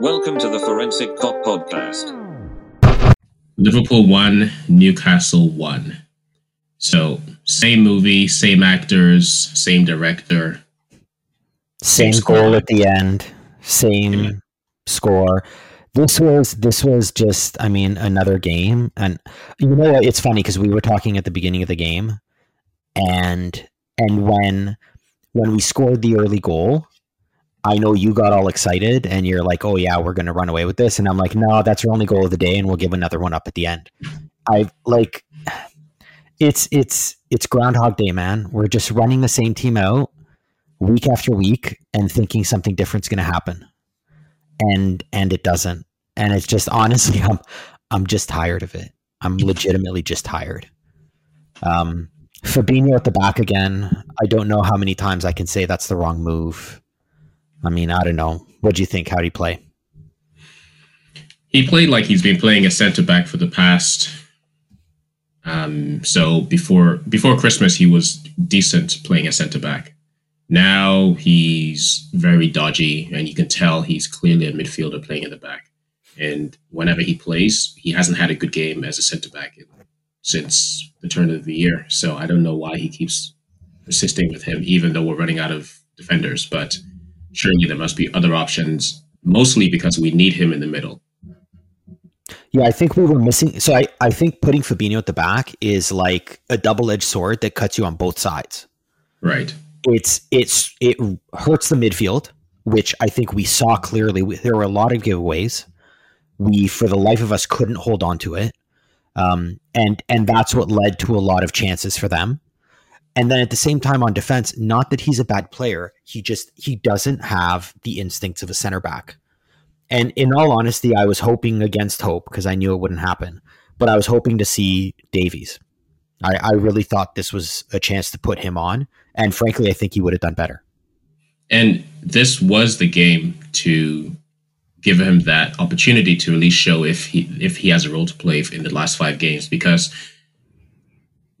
Welcome to the Forensic Kop Podcast. Liverpool won, Newcastle won. So, same movie, same actors, same director. Same, Same goal at the end, same Yeah. score. This was this was just I mean another game and you know what it's funny because we were talking at the beginning of the game and and when when we scored the early goal I know you got all excited and you're like oh yeah we're going to run away with this. And I'm like no that's our only goal of the day and we'll give another one up at the end. I like it's it's it's groundhog day man. We're just running the same team out week after week and thinking something different's going to happen. And and it doesn't. And it's just honestly i'm i'm just tired of it. I'm legitimately just tired. Um Fabinho at the back again. I don't know how many times i can say that's the wrong move i mean i don't know what do you think how do you play He played like he's been playing a centre back for the past. Um, so before before Christmas, he was decent playing a centre back. Now he's very dodgy, and you can tell he's clearly a midfielder playing in the back. And whenever he plays, he hasn't had a good game as a centre back since the turn of the year. So I don't know why he keeps persisting with him, even though we're running out of defenders. But surely there must be other options, mostly because we need him in the middle. yeah i think we were missing so i i think putting Fabinho at the back is like a double-edged sword that cuts you on both sides Right. it's it's it hurts the midfield, which I think we saw clearly. There were a lot of giveaways. We, for the life of us, couldn't hold on to it, um, and and that's what led to a lot of chances for them. And then at the same time on defense, not that he's a bad player, he just he doesn't have the instincts of a center back. And in all honesty, I was hoping against hope because I knew it wouldn't happen, but I was hoping to see Davies. I, I really thought this was a chance to put him on. And frankly, I think he would have done better. And this was the game to give him that opportunity to at least show if he if he has a role to play in the last five games because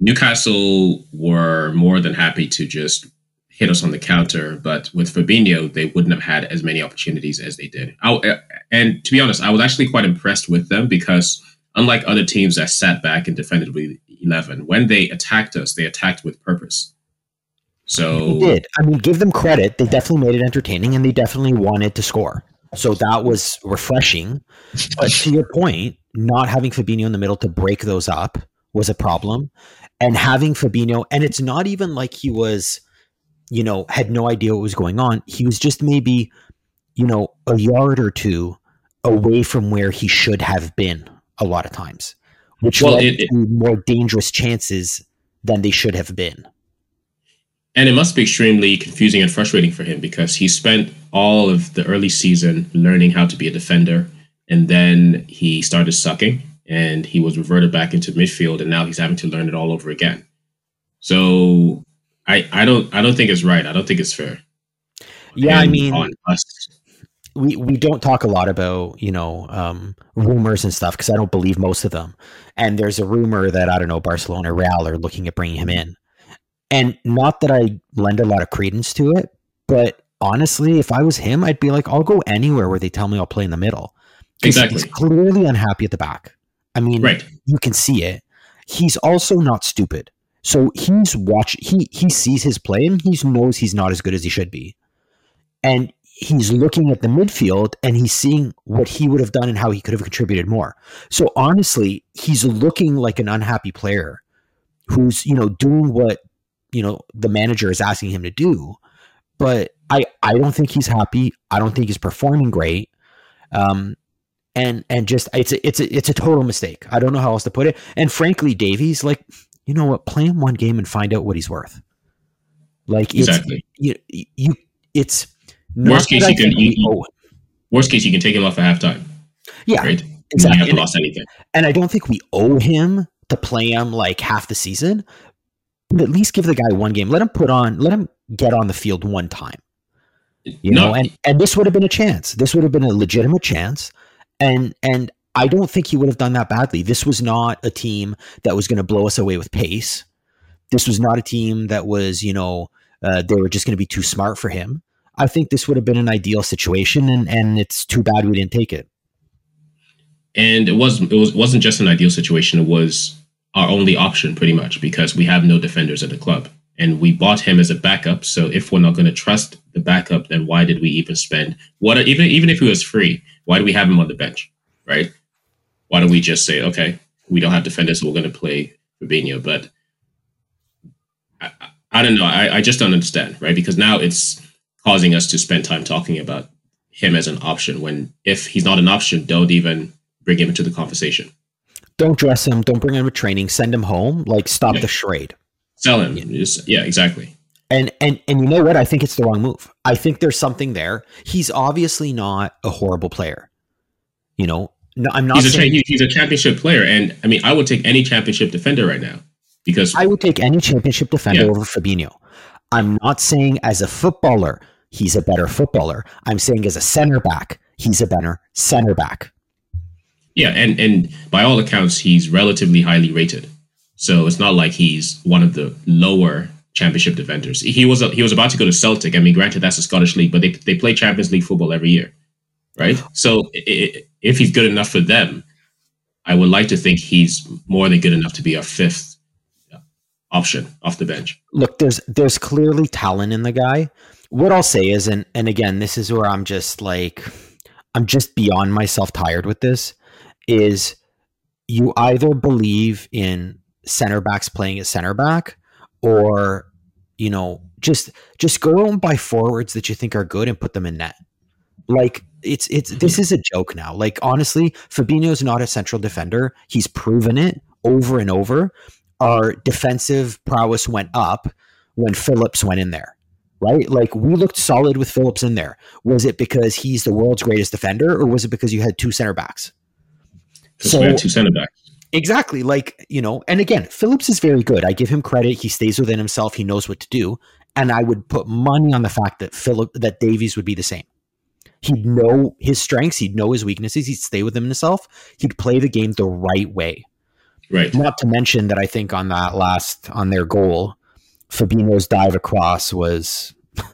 Newcastle were more than happy to just hit us on the counter, but with Fabinho, they wouldn't have had as many opportunities as they did. I, and to be honest, I was actually quite impressed with them because unlike other teams that sat back and defended with 11, when they attacked us, they attacked with purpose. So They did. I mean, give them credit. They definitely made it entertaining and they definitely wanted to score. So that was refreshing. But to your point, not having Fabinho in the middle to break those up was a problem. And having Fabinho, and it's not even like he was, you know, had no idea what was going on. He was just maybe, you know, a yard or two away from where he should have been a lot of times, which Well, led it- to more dangerous chances than they should have been. And it must be extremely confusing and frustrating for him because he spent all of the early season learning how to be a defender, and then he started sucking, and he was reverted back into midfield, and now he's having to learn it all over again. So I I don't I don't think it's right. I don't think it's fair. Yeah, I mean, on us. we we don't talk a lot about you know um, rumors and stuff because I don't believe most of them. And there's a rumor that I don't know Barcelona Real are looking at bringing him in, and not that I lend a lot of credence to it, but honestly, if I was him, I'd be like, I'll go anywhere where they tell me I'll play in the middle. Exactly. he's clearly unhappy at the back. I mean, right. you can see it. He's also not stupid. So he's watch he he sees his play and he knows he's not as good as he should be. And he's looking at the midfield and he's seeing what he would have done and how he could have contributed more. So honestly, he's looking like an unhappy player who's, you know, doing what, you know, the manager is asking him to do. But I I don't think he's happy. I don't think he's performing great. Um and and just it's a, it's a it's a total mistake. I don't know how else to put it. And frankly, Davies, like you know what, play him one game and find out what he's worth. Like it's, Exactly. you you it's Worst case, you can- you- Worst case, you can take him off at halftime. yeah, Right. Exactly. And, lost anything. and I don't think we owe him to play him like half the season. But at least give the guy one game. Let him put on. Let him get on the field one time. You No, know, and and this would have been a chance. This would have been a legitimate chance. And and I don't think he would have done that badly. This was not a team that was going to blow us away with pace. This was not a team that was, you know, uh, they were just going to be too smart for him. I think this would have been an ideal situation, and and it's too bad we didn't take it. And it was it was wasn't just an ideal situation. It was our only option, pretty much, because we have no defenders at the club, and we bought him as a backup. So if we're not going to trust the backup, then why did we even spend what? Even even if he was free, why do we have him on the bench, right? Why don't we just say, okay, we don't have defenders, so we're going to play Fabinho? But I, I don't know. I, I just don't understand, right? Because now it's causing us to spend time talking about him as an option when if he's not an option, don't even bring him into the conversation. Don't dress him. Don't bring him to training. Send him home. Like stop Yeah. the charade. Sell him. Just- yeah, exactly. And and and you know what? I think it's the wrong move. I think there's something there. He's obviously not a horrible player. You know, no, I'm not He's a saying he- he's a championship player, and I mean, I would take any championship defender right now because I would take any championship defender Yeah. over Fabinho. I'm not saying as a footballer he's a better footballer. I'm saying as a center back he's a better center back. yeah, and and by all accounts, he's relatively highly rated. So it's not like he's one of the lower championship defenders. He was he was about to go to Celtic. I mean, granted, that's a Scottish league, but they they play Champions League football every year, right? So i- i- if he's good enough for them, I would like to think he's more than good enough to be a fifth option off the bench. Look, there's there's clearly talent in the guy. What I'll say is, and and again, this is where I'm just like, I'm just beyond myself tired with this. Is you either believe in center backs playing at center back, or you know, just just go out and buy forwards that you think are good and put them in net. Like it's it's mm-hmm. this is a joke now. Like honestly, Fabinho's not a central defender. He's proven it over and over. Our defensive prowess went up when Phillips went in there. Right? Like we looked solid with Phillips in there. Was it because he's the world's greatest defender or was it because you had two center backs? Because we had two center backs. Exactly. Like, you know, and again, Phillips is very good. I give him credit. He stays within himself. He knows what to do. And I would put money on the fact that Philip that Davies would be the same. He'd know his strengths, he'd know his weaknesses, he'd stay within himself, he'd play the game the right way. Right. Not to mention that I think on that last on their goal, Fabinho's dive across was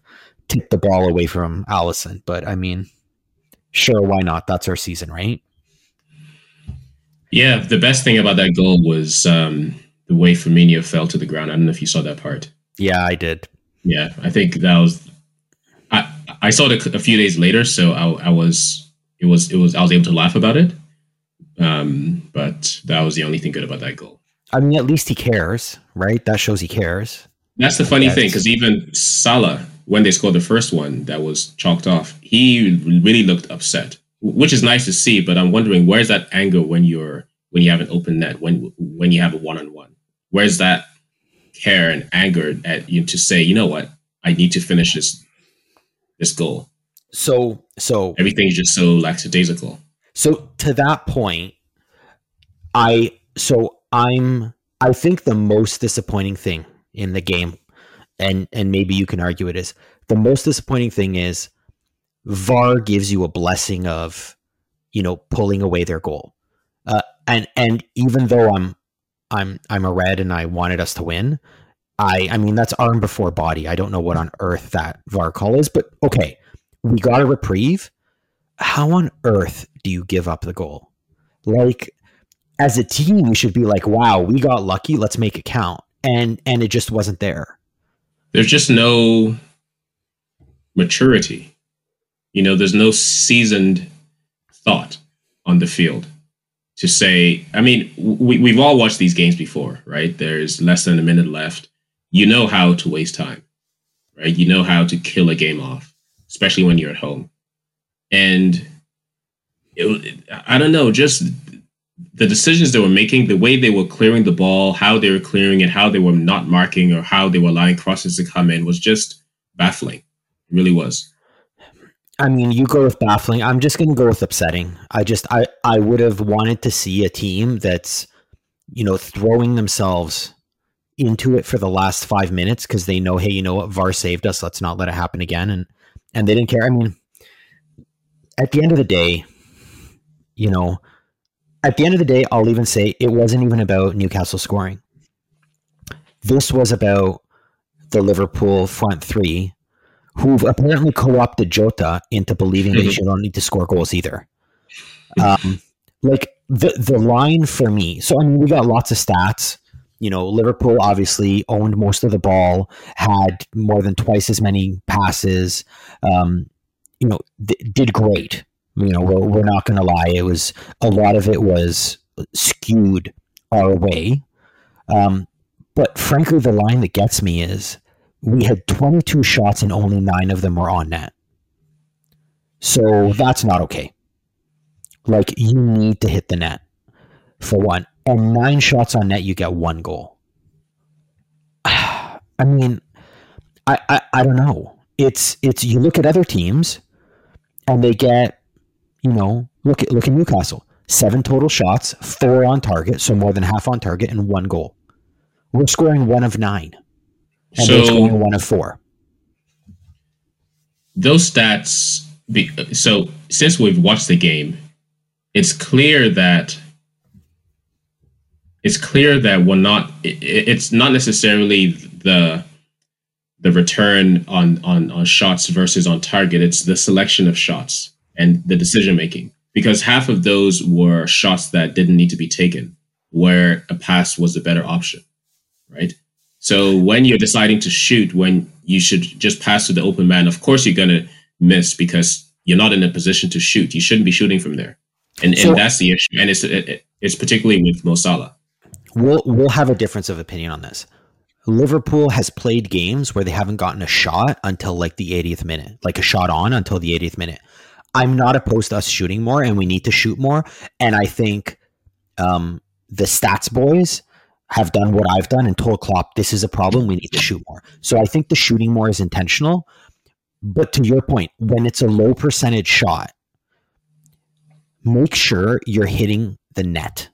tipped the ball away from Alisson. But I mean, sure, why not? That's our season, right? Yeah, the best thing about that goal was um, the way Firmino fell to the ground. I don't know if you saw that part. Yeah, I did. Yeah, I think that was. I I saw it a, a few days later, so I, I was it was it was I was able to laugh about it. Um, but that was the only thing good about that goal. I mean, at least he cares, right? That shows he cares. That's the funny Yes. thing because even Salah, when they scored the first one that was chalked off, he really looked upset, which is nice to see. But I'm wondering where's that anger when you're when you have an open net when when you have a one on one. Where's that care and anger at you to say, you know what, I need to finish this this goal. So, so, Everything's just so lackadaisical. so to that point, I, so I'm, I think the most disappointing thing in the game, and and maybe you can argue it is the most disappointing thing is VAR gives you a blessing of, you know, pulling away their goal, uh, and and even though I'm, I'm I'm a red and I wanted us to win. I I mean that's arm before body. I don't know what on earth that VAR call is, but okay, we got a reprieve. How on earth do you give up the goal? Like as a team, we should be like, "Wow, we got lucky. Let's make it count." And and it just wasn't there. There's just no maturity. You know, there's no seasoned thought on the field to say, I mean, we, we've all watched these games before, right? There's less than a minute left. You know how to waste time, right? You know how to kill a game off, especially when you're at home. And it, I don't know, just the decisions they were making, the way they were clearing the ball, how they were clearing it, how they were not marking, or how they were allowing crosses to come in was just baffling. It really was. I mean, you go with baffling. I'm just going to go with upsetting. I just I I would have wanted to see a team that's you know throwing themselves into it for the last 5 minutes cuz they know hey, you know what VAR saved us, let's not let it happen again and and they didn't care. I mean, at the end of the day, you know, at the end of the day, I'll even say it wasn't even about Newcastle scoring. This was about the Liverpool front three who've apparently co-opted Jota into believing that you don't need to score goals either. Um, like the the line for me. So I mean, we got lots of stats. You know, Liverpool obviously owned most of the ball, had more than twice as many passes. Um, you know, th- did great. You know, we're, we're not going to lie. It was a lot of it was skewed our way. Um, but frankly, the line that gets me is we had 22 shots and only nine of them were on net. So that's not okay. Like you need to hit the net for one. And nine shots on net, you get one goal. I mean, I, I, I don't know. It's it's you look at other teams and they get, you know, look at look at Newcastle. Seven total shots, four on target, so more than half on target, and one goal. We're scoring one of nine. And So- they're scoring one of four. those stats be, so since we've watched the game it's clear that it's clear that we're not it, it's not necessarily the the return on on on shots versus on target. It's the selection of shots and the decision making. Because half of those were shots that didn't need to be taken where a pass was a better option right so when you're deciding to shoot, when you should just pass to the open man, of course you're gonna miss because you're not in a position to shoot. You shouldn't be shooting from there, and So- and that's the issue. And it's it, it's particularly with Mo Salah. We'll we'll have a difference of opinion on this. Liverpool has played games where they haven't gotten a shot until like the 80th minute, like a shot on until the 80th minute. I'm not opposed to us shooting more, and we need to shoot more. And I think um, the stats boys have done what I've done and told Klopp this is a problem. We need to shoot more. So I think the shooting more is intentional. But to your point, when it's a low percentage shot, make sure you're hitting the net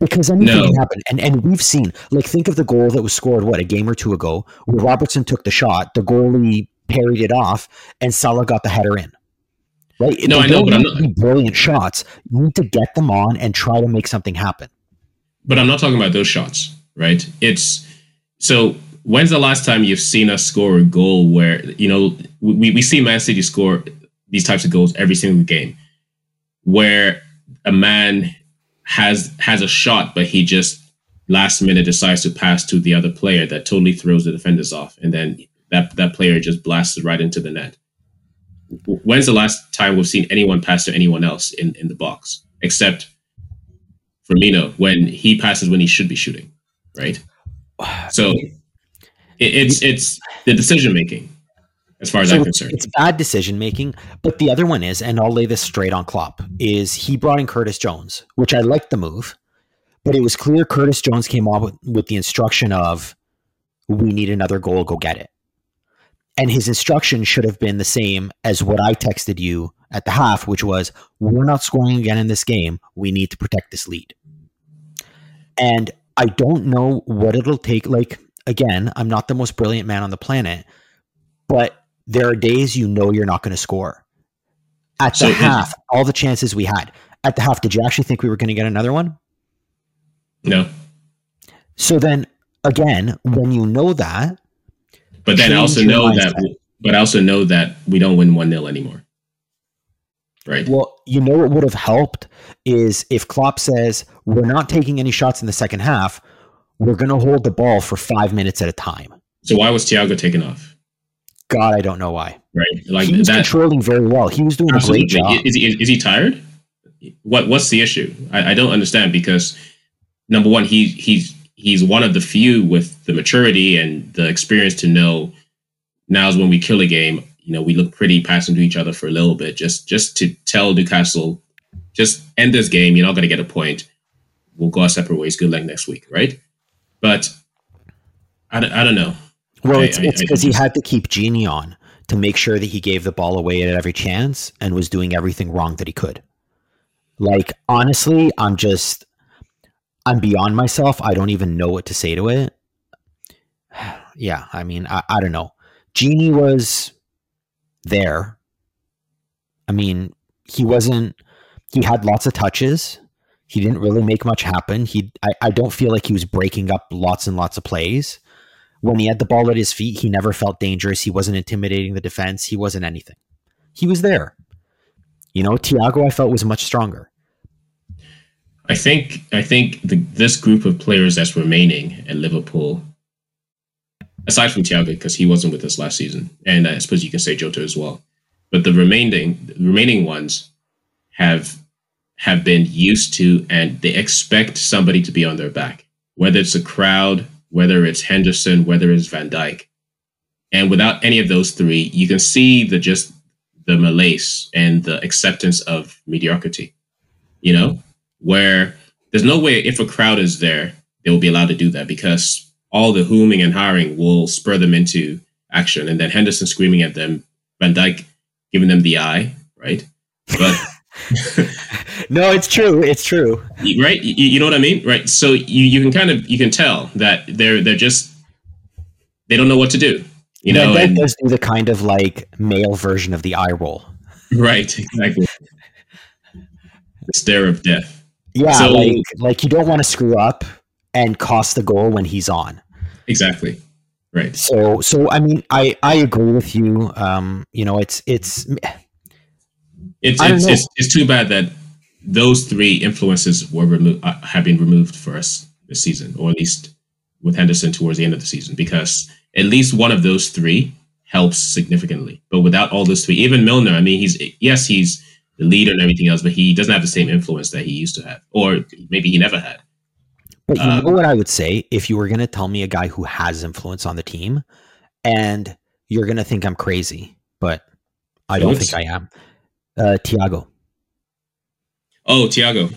because anything No. can happen. And and we've seen like think of the goal that was scored what a game or two ago where Robertson took the shot, the goalie parried it off, and Salah got the header in. Right? No, I know, but I'm be brilliant shots. You need to get them on and try to make something happen. But I'm not talking about those shots, right? It's so. When's the last time you've seen us score a goal where you know we we see Man City score these types of goals every single game, where a man has has a shot, but he just last minute decides to pass to the other player that totally throws the defenders off, and then that that player just blasts right into the net. When's the last time we've seen anyone pass to anyone else in in the box except Firmino when he passes when he should be shooting, right? So it, it's it's the decision making as far as So I'm it's, concerned. it's bad decision making. But the other one is, and I'll lay this straight on Klopp, is he brought in Curtis Jones, which I liked the move, but it was clear Curtis Jones came on with, with the instruction of, we need another goal, go get it. And his instruction should have been the same as what I texted you at the half, which was, we're not scoring again in this game. We need to protect this lead. And I don't know what it'll take. Like, again, I'm not the most brilliant man on the planet, but there are days you know you're not going to score. At the So half, all the chances we had. At the half, did you actually think we were going to get another one? no, So then, again, when you know that, but then I also know that. But I also know that we don't win one 0 anymore, right? well, you know what would have helped is if Klopp says, we're not taking any shots in the second half, we're going to hold the ball for five minutes at a time. So why was Thiago taken off? God, I don't know why. Right, like he was that. controlling very well. He was doing a great job. Is he is he tired? What what's the issue? I, I don't understand because number one, he he's he's one of the few with the maturity and the experience to know now's when we kill a game. You know, we look pretty passing to each other for a little bit, just just to tell Newcastle, just end this game. You're not going to get a point. We'll go our separate ways. Good luck next week, right? But I, don't- I don't know. Well, I- it's because he had to keep Gini on to make sure that he gave the ball away at every chance and was doing everything wrong that he could. Like honestly, I'm just I'm beyond myself. I don't even know what to say to it. Yeah, I mean, I, I don't know. Gini was there. I mean, he wasn't he had lots of touches. He didn't really make much happen. He I, I don't feel like he was breaking up lots and lots of plays. When he had the ball at his feet, he never felt dangerous. He wasn't intimidating the defense. He wasn't anything. He was there. You know, Thiago, I felt was much stronger. I think I think the, this group of players that's remaining at Liverpool, aside from Thiago because he wasn't with us last season, and I suppose you can say Jota as well, but the remaining the remaining ones have have been used to and they expect somebody to be on their back, whether it's a crowd, whether it's Henderson, whether it's Van Dijk. And without any of those three, you can see the just the malaise and the acceptance of mediocrity. You know, where there's no way if a crowd is there, they will be allowed to do that because all the hooming and hiring will spur them into action. And then Henderson screaming at them, Van Dijk giving them the eye, right? But no, it's true. It's true. Right? You, you, know what I mean? Right. So you, you can kind of you can tell that they're they're just they don't know what to do. You know, that does do the kind of like male version of the eye roll. Right. Exactly. the stare of death. Yeah, so, like like you don't want to screw up and cost the goal when he's on. Exactly. Right. So so I mean I I agree with you. Um, you know, it's it's it's it's, it's, it's too bad that those three influences were removed uh, have been removed for us this season, or at least with Henderson towards the end of the season, because at least one of those three helps significantly. But without all those three, even Milner, I mean, he's yes, he's the leader and everything else, but he doesn't have the same influence that he used to have, or maybe he never had. But you um, know what I would say if you were going to tell me a guy who has influence on the team, and you're going to think I'm crazy, but I don't think I am uh, Thiago. Oh, Thiago.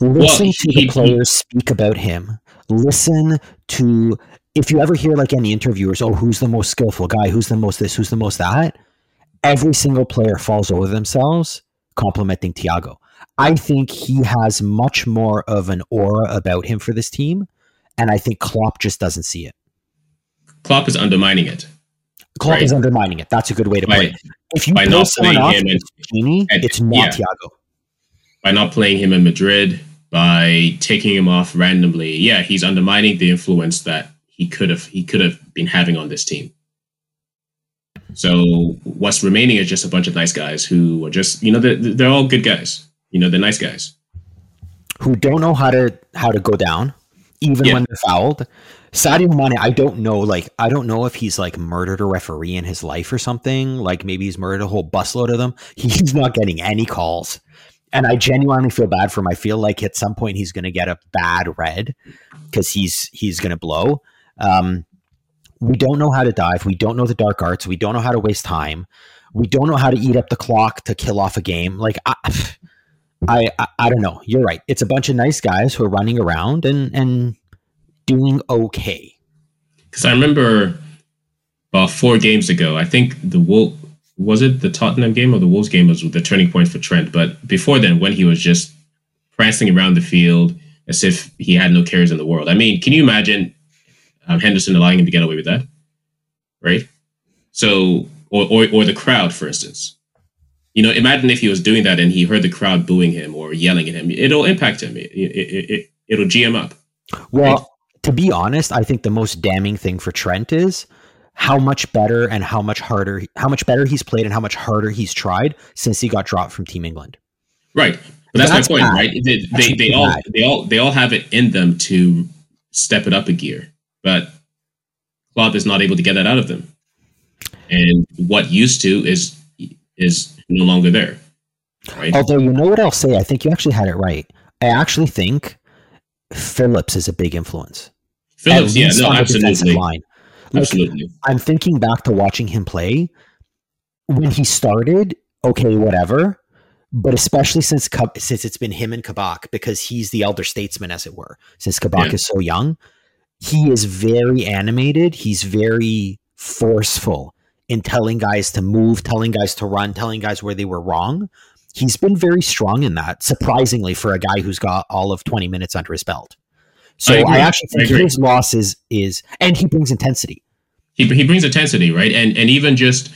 Listen well, to he, the players speak about him. Listen to if you ever hear like any interviewers, oh, who's the most skillful guy? Who's the most this? Who's the most that? Every single player falls over themselves complimenting Thiago. I think he has much more of an aura about him for this team, and I think Klopp just doesn't see it. Klopp is undermining it. Klopp right. is undermining it. That's a good way to put it. If you by not playing him in, Gini, and, it's not yeah, Thiago. By not playing him in Madrid, by taking him off randomly, yeah, he's undermining the influence that he could have he could have been having on this team. So what's remaining is just a bunch of nice guys who are just you know they're, they're all good guys. You know they're nice guys who don't know how to how to go down even yeah. when they're fouled Sadio Mane, I don't know. Like, I don't know if he's like murdered a referee in his life or something. Like, maybe he's murdered a whole busload of them. He's not getting any calls, and I genuinely feel bad for him. I feel like at some point he's going to get a bad red because he's he's going to blow. Um, we don't know how to dive. We don't know the dark arts. We don't know how to waste time. We don't know how to eat up the clock to kill off a game. Like, I, I, I, I don't know. You're right. It's a bunch of nice guys who are running around and and doing okay? Because I remember about four games ago, I think the Wolf was it the Tottenham game or the Wolves game was the turning point for Trent. But before then, when he was just prancing around the field as if he had no cares in the world. I mean, can you imagine um, Henderson allowing him to get away with that? Right. So, or, or or the crowd, for instance. You know, imagine if he was doing that and he heard the crowd booing him or yelling at him. It'll impact him. It, it, it, it'll G him up. Well, to be honest, I think the most damning thing for Trent is how much better and how much harder, how much better he's played and how much harder he's tried since he got dropped from Team England. Right. But that's, that's my point, bad. right? They, they, they all bad. they all they all have it in them to step it up a gear, but Klopp is not able to get that out of them. And what used to is is no longer there. Right? Although you know what I'll say, I think you actually had it right. I actually think Phillips is a big influence. Phillips, yeah, no, absolutely. Line. Like, absolutely. I'm thinking back to watching him play when he started. Okay, whatever. But especially since since it's been him and Kabak because he's the elder statesman, as it were. Since Kabak yeah. is so young, he is very animated. He's very forceful in telling guys to move, telling guys to run, telling guys where they were wrong he's been very strong in that, surprisingly, for a guy who's got all of 20 minutes under his belt. So I, I actually think I his loss is, is, and he brings intensity. He, he brings intensity, right? And, and even just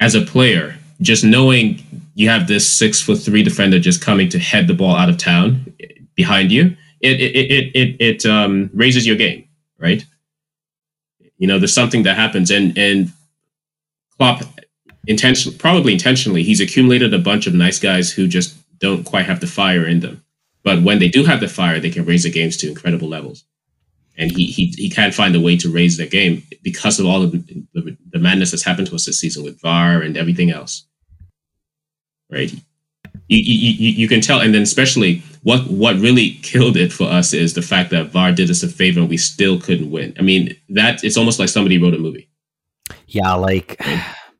as a player, just knowing you have this six foot three defender just coming to head the ball out of town behind you, it, it, it, it, it um, raises your game, right? You know, there's something that happens, and and Klopp intentionally, probably intentionally, he's accumulated a bunch of nice guys who just don't quite have the fire in them. But when they do have the fire, they can raise the games to incredible levels. And he he, he can't find a way to raise their game because of all the, the, the madness that's happened to us this season with VAR and everything else. Right? You, you, you can tell, and then especially what what really killed it for us is the fact that VAR did us a favor and we still couldn't win. I mean, that it's almost like somebody wrote a movie. Yeah, like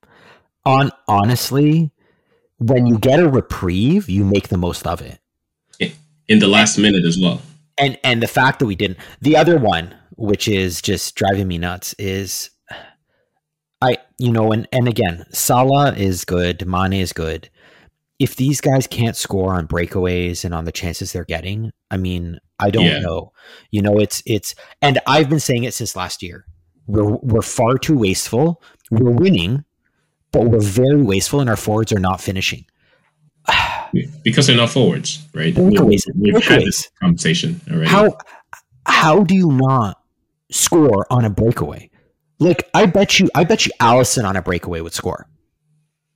on honestly, when you get a reprieve, you make the most of it. In the last minute as well. And and the fact that we didn't the other one, which is just driving me nuts, is I you know, and and again, Salah is good, Mane is good. If these guys can't score on breakaways and on the chances they're getting, I mean, I don't yeah. know. You know, it's it's and I've been saying it since last year. We're we're far too wasteful. We're winning, but we're very wasteful and our forwards are not finishing. because they're not forwards, right? Breakaways. We've, we've had this conversation already. How how do you not score on a breakaway? Like I bet you, I bet you, Alisson on a breakaway would score.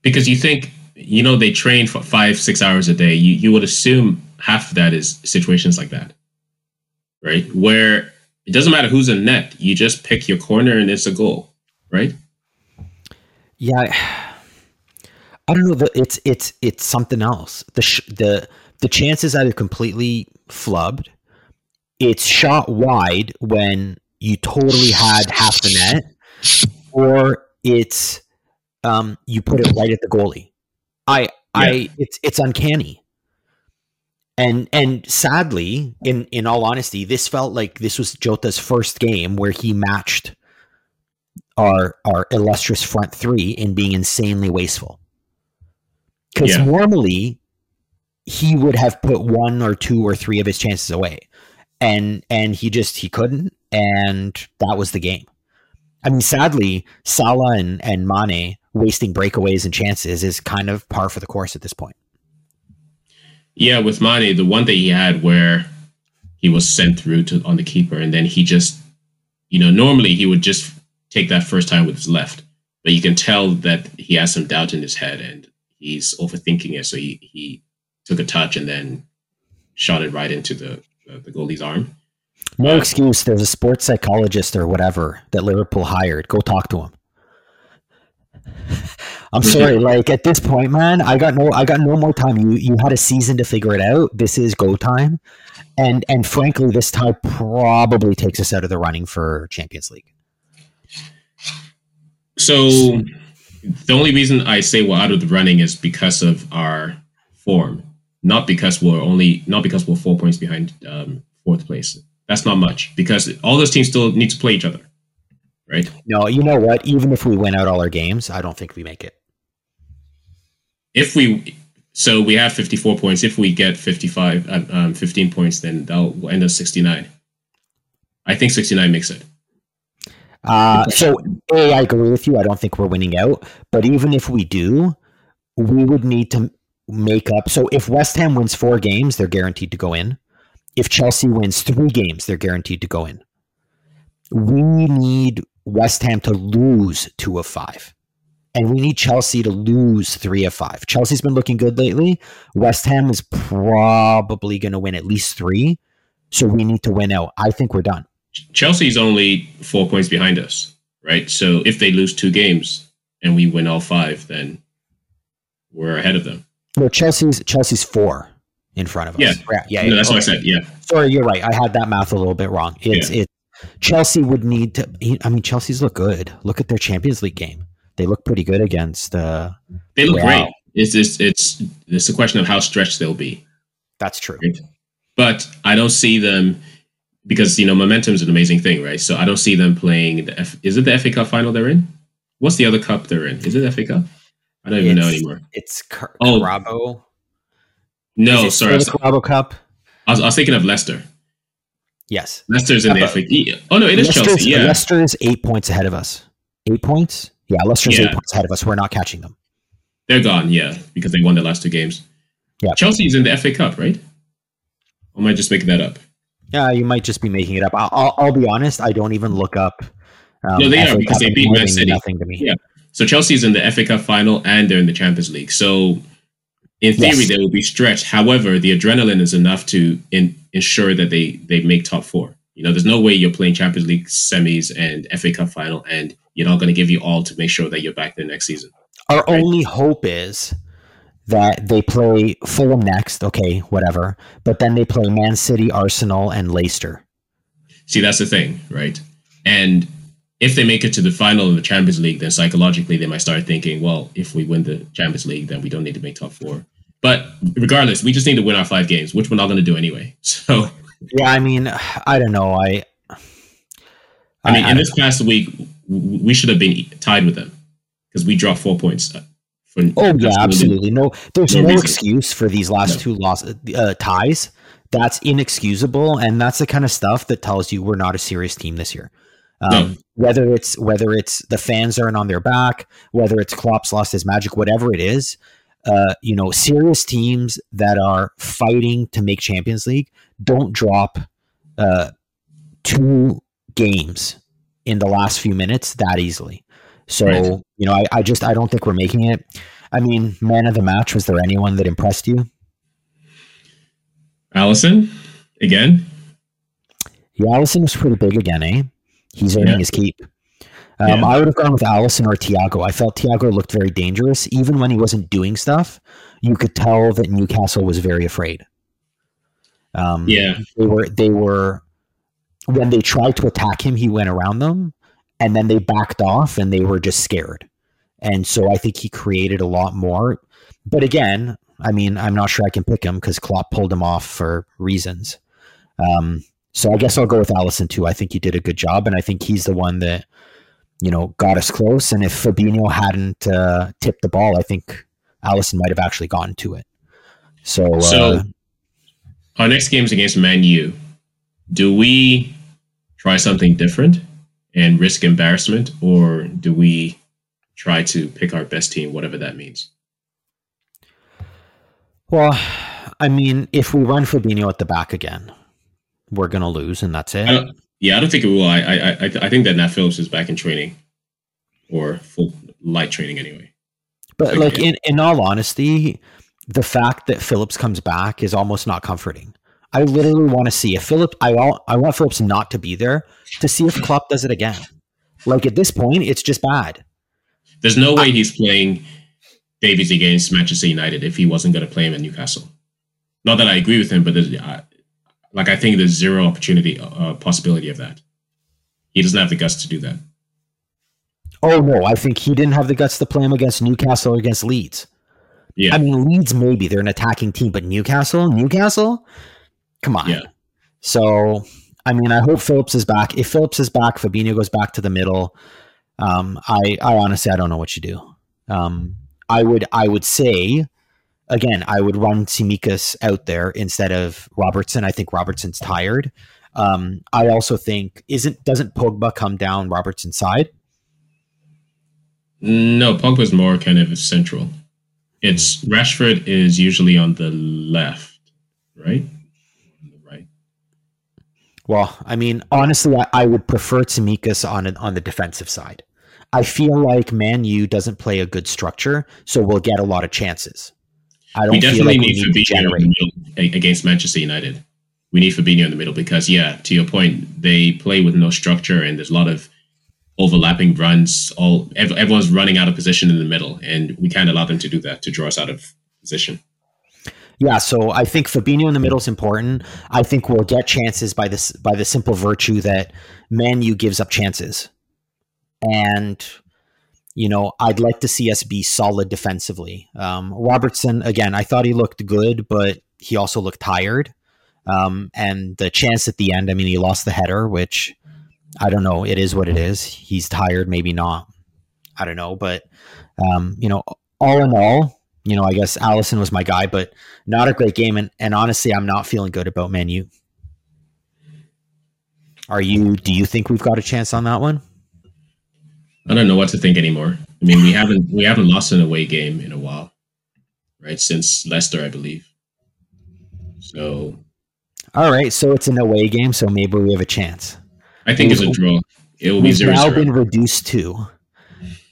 Because you think you know they train for five six hours a day. You you would assume half of that is situations like that, right? Where it doesn't matter who's in net. You just pick your corner and it's a goal, right? Yeah, I don't know. It's it's it's something else. The sh- the the chances either completely flubbed. It's shot wide when you totally had half the net, or it's um, you put it right at the goalie. I yeah. I it's it's uncanny. And and sadly, in in all honesty, this felt like this was Jota's first game where he matched our our illustrious front three in being insanely wasteful. Because yeah. normally he would have put one or two or three of his chances away. And and he just he couldn't, and that was the game. I mean, sadly, Salah and, and Mane wasting breakaways and chances is kind of par for the course at this point. Yeah, with Mane, the one that he had where he was sent through to on the keeper, and then he just, you know, normally he would just take that first time with his left. But you can tell that he has some doubt in his head and he's overthinking it. So he, he took a touch and then shot it right into the, the, the goalie's arm. No uh, excuse. There's a sports psychologist or whatever that Liverpool hired. Go talk to him. I'm sorry, like at this point, man, I got no I got no more time. You you had a season to figure it out. This is go time. And and frankly, this tie probably takes us out of the running for Champions League. So the only reason I say we're out of the running is because of our form, not because we're only not because we're four points behind um, fourth place. That's not much because all those teams still need to play each other, right? No, you know what? Even if we win out all our games, I don't think we make it. If we so we have 54 points. If we get 55, uh, um, 15 points, then that'll end up 69. I think 69 makes it. Uh, so, A, I agree with you. I don't think we're winning out. But even if we do, we would need to make up. So, if West Ham wins four games, they're guaranteed to go in. If Chelsea wins three games, they're guaranteed to go in. We need West Ham to lose two of five. And we need Chelsea to lose three of five. Chelsea's been looking good lately. West Ham is probably going to win at least three. So we need to win out. I think we're done. Chelsea's only four points behind us, right? So if they lose two games and we win all five, then we're ahead of them. No, Chelsea's Chelsea's four in front of us. Yeah, yeah, yeah no, that's okay. what I said. Yeah. Sorry, you're right. I had that math a little bit wrong. It's yeah. it. Chelsea would need to. I mean, Chelsea's look good. Look at their Champions League game. They look pretty good against. Uh, they look great. It's just it's it's a question of how stretched they'll be. That's true. But I don't see them because you know momentum is an amazing thing, right? So I don't see them playing the F. Is it the FA Cup final they're in? What's the other cup they're in? Is it FA Cup? I don't even it's, know anymore. It's Car- oh Carabao. No, sorry, the Carabao Cup. I was, I was, thinking of Leicester. Yes, Leicester's in the FA. Oh no, it is Leicester's, Chelsea. Yeah, Leicester is eight points ahead of us. Eight points. Yeah, Leicester's yeah. eight points ahead of us. We're not catching them. They're gone. Yeah, because they won the last two games. Yeah, Chelsea's in the FA Cup, right? Or am I just making that up? Yeah, you might just be making it up. I'll, I'll, I'll, be honest. I don't even look up Um, No, they are because Cup they beat Man City. Nothing to me. Yeah. So Chelsea's in the FA Cup final and they're in the Champions League. So in theory, Yes. they will be stretched. However, the adrenaline is enough to in, ensure that they they make top four. You know, there's no way you're playing Champions League semis and FA Cup final, and you're not going to give you all to make sure that you're back there next season. Our Right. only hope is that they play Fulham next. Okay, whatever. But then they play Man City, Arsenal, and Leicester. See, that's the thing, right? And if they make it to the final of the Champions League, then psychologically they might start thinking, well, if we win the Champions League, then we don't need to make top four. But regardless, we just need to win our five games, which we're not going to do anyway. So, Yeah, I mean, I don't know. I. I mean, I- in this past week, we should have been tied with them because we dropped four points. uh, For Oh yeah, absolutely. No, there's no no, excuse for these last No. two loss uh, ties. That's inexcusable, and that's the kind of stuff that tells you we're not a serious team this year. Um, No. Whether it's whether it's the fans aren't on their back, whether it's Klopp's lost his magic, whatever it is, uh, you know, serious teams that are fighting to make Champions League don't drop uh, two games in the last few minutes that easily. So Right. you know, I, I just I don't think we're making it. I mean, man of the match. Was there anyone that impressed you? Alisson, again, Yeah, Alisson was pretty big again, eh? He's earning Yeah. his keep. Um, Yeah. I would have gone with Alisson or Thiago. I felt Thiago looked very dangerous, even when he wasn't doing stuff. You could tell that Newcastle was very afraid. Um, yeah, they were they were when they tried to attack him, he went around them, and then they backed off, and they were just scared. And so I think he created a lot more. But again, I mean, I'm not sure I can pick him because Klopp pulled him off for reasons. Um, so I guess I'll go with Alisson too. I think he did a good job, and I think he's the one that you know got us close. And if Fabinho hadn't uh, tipped the ball, I think Alisson might have actually gotten to it. So, So- uh, our next game is against Man U. Do we try something different and risk embarrassment, or do we try to pick our best team, whatever that means? Well, I mean, if we run Fabinho at the back again, we're gonna lose, and that's it. I don't, yeah, I don't think it will. I, I, I, I think that Nat Phillips is back in training, or full light training anyway. But Okay. like in in all honesty, the fact that Phillips comes back is almost not comforting. I literally want to see if Phillips. I want I want Phillips not to be there to see if Klopp does it again. Like at this point, it's just bad. There's no way he's playing Davies against Manchester United if he wasn't going to play him at Newcastle. Not that I agree with him, but there's, uh, like I think there's zero opportunity, uh, possibility of that. He doesn't have the guts to do that. Oh no, I think he didn't have the guts to play him against Newcastle or against Leeds. Yeah, I mean, Leeds maybe they're an attacking team, but Newcastle, Newcastle, come on. Yeah. So, I mean, I hope Phillips is back. If Phillips is back, Fabinho goes back to the middle. Um, I, I honestly, I don't know what you do. Um, I would, I would say, again, I would run Tsimikas out there instead of Robertson. I think Robertson's tired. Um, I also think isn't doesn't Pogba come down Robertson's side? no, Pogba's more kind of central. It's Rashford is usually on the left, right? Right. Well, I mean, honestly, I, I would prefer Tsimikas on it- on the defensive side. I feel like Man U doesn't play a good structure, so we'll get a lot of chances. I don't We definitely like we need need to Fabinho in the middle against Manchester United. We need Fabinho in the middle because, yeah, to your point, they play with no structure and there's a lot of overlapping runs. All everyone's running out of position in the middle, and we can't allow them to do that to draw us out of position. Yeah, so I think Fabinho in the middle is important. I think we'll get chances by this by the simple virtue that Man U gives up chances, and you know I'd like to see us be solid defensively. Um, Robertson again, I thought he looked good, but he also looked tired. Um, and the chance at the end, I mean, he lost the header, which I don't know. It is what it is. He's tired, maybe not. I don't know, but um, you know, all in all, you know, I guess Alisson was my guy, but not a great game. And, and honestly, I'm not feeling good about Man U. Are you? Do you think we've got a chance on that one? I don't know what to think anymore. I mean, we haven't we haven't lost an away game in a while, right? Since Leicester, I believe. So All right, so it's an away game, so maybe we have a chance. I think it's a draw. It will be zero now zero. been reduced to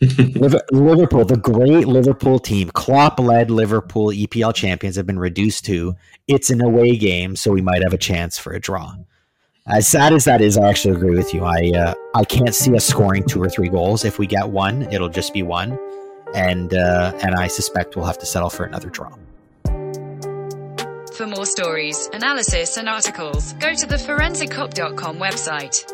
Liverpool, the great Liverpool team, Klopp-led Liverpool EPL champions, have been reduced to it's an away game, so we might have a chance for a draw. As sad as that is, I actually agree with you. I uh, I can't see us scoring two or three goals. If we get one, it'll just be one, and uh, and I suspect we'll have to settle for another draw. For more stories, analysis, and articles, go to the forensickop.com website.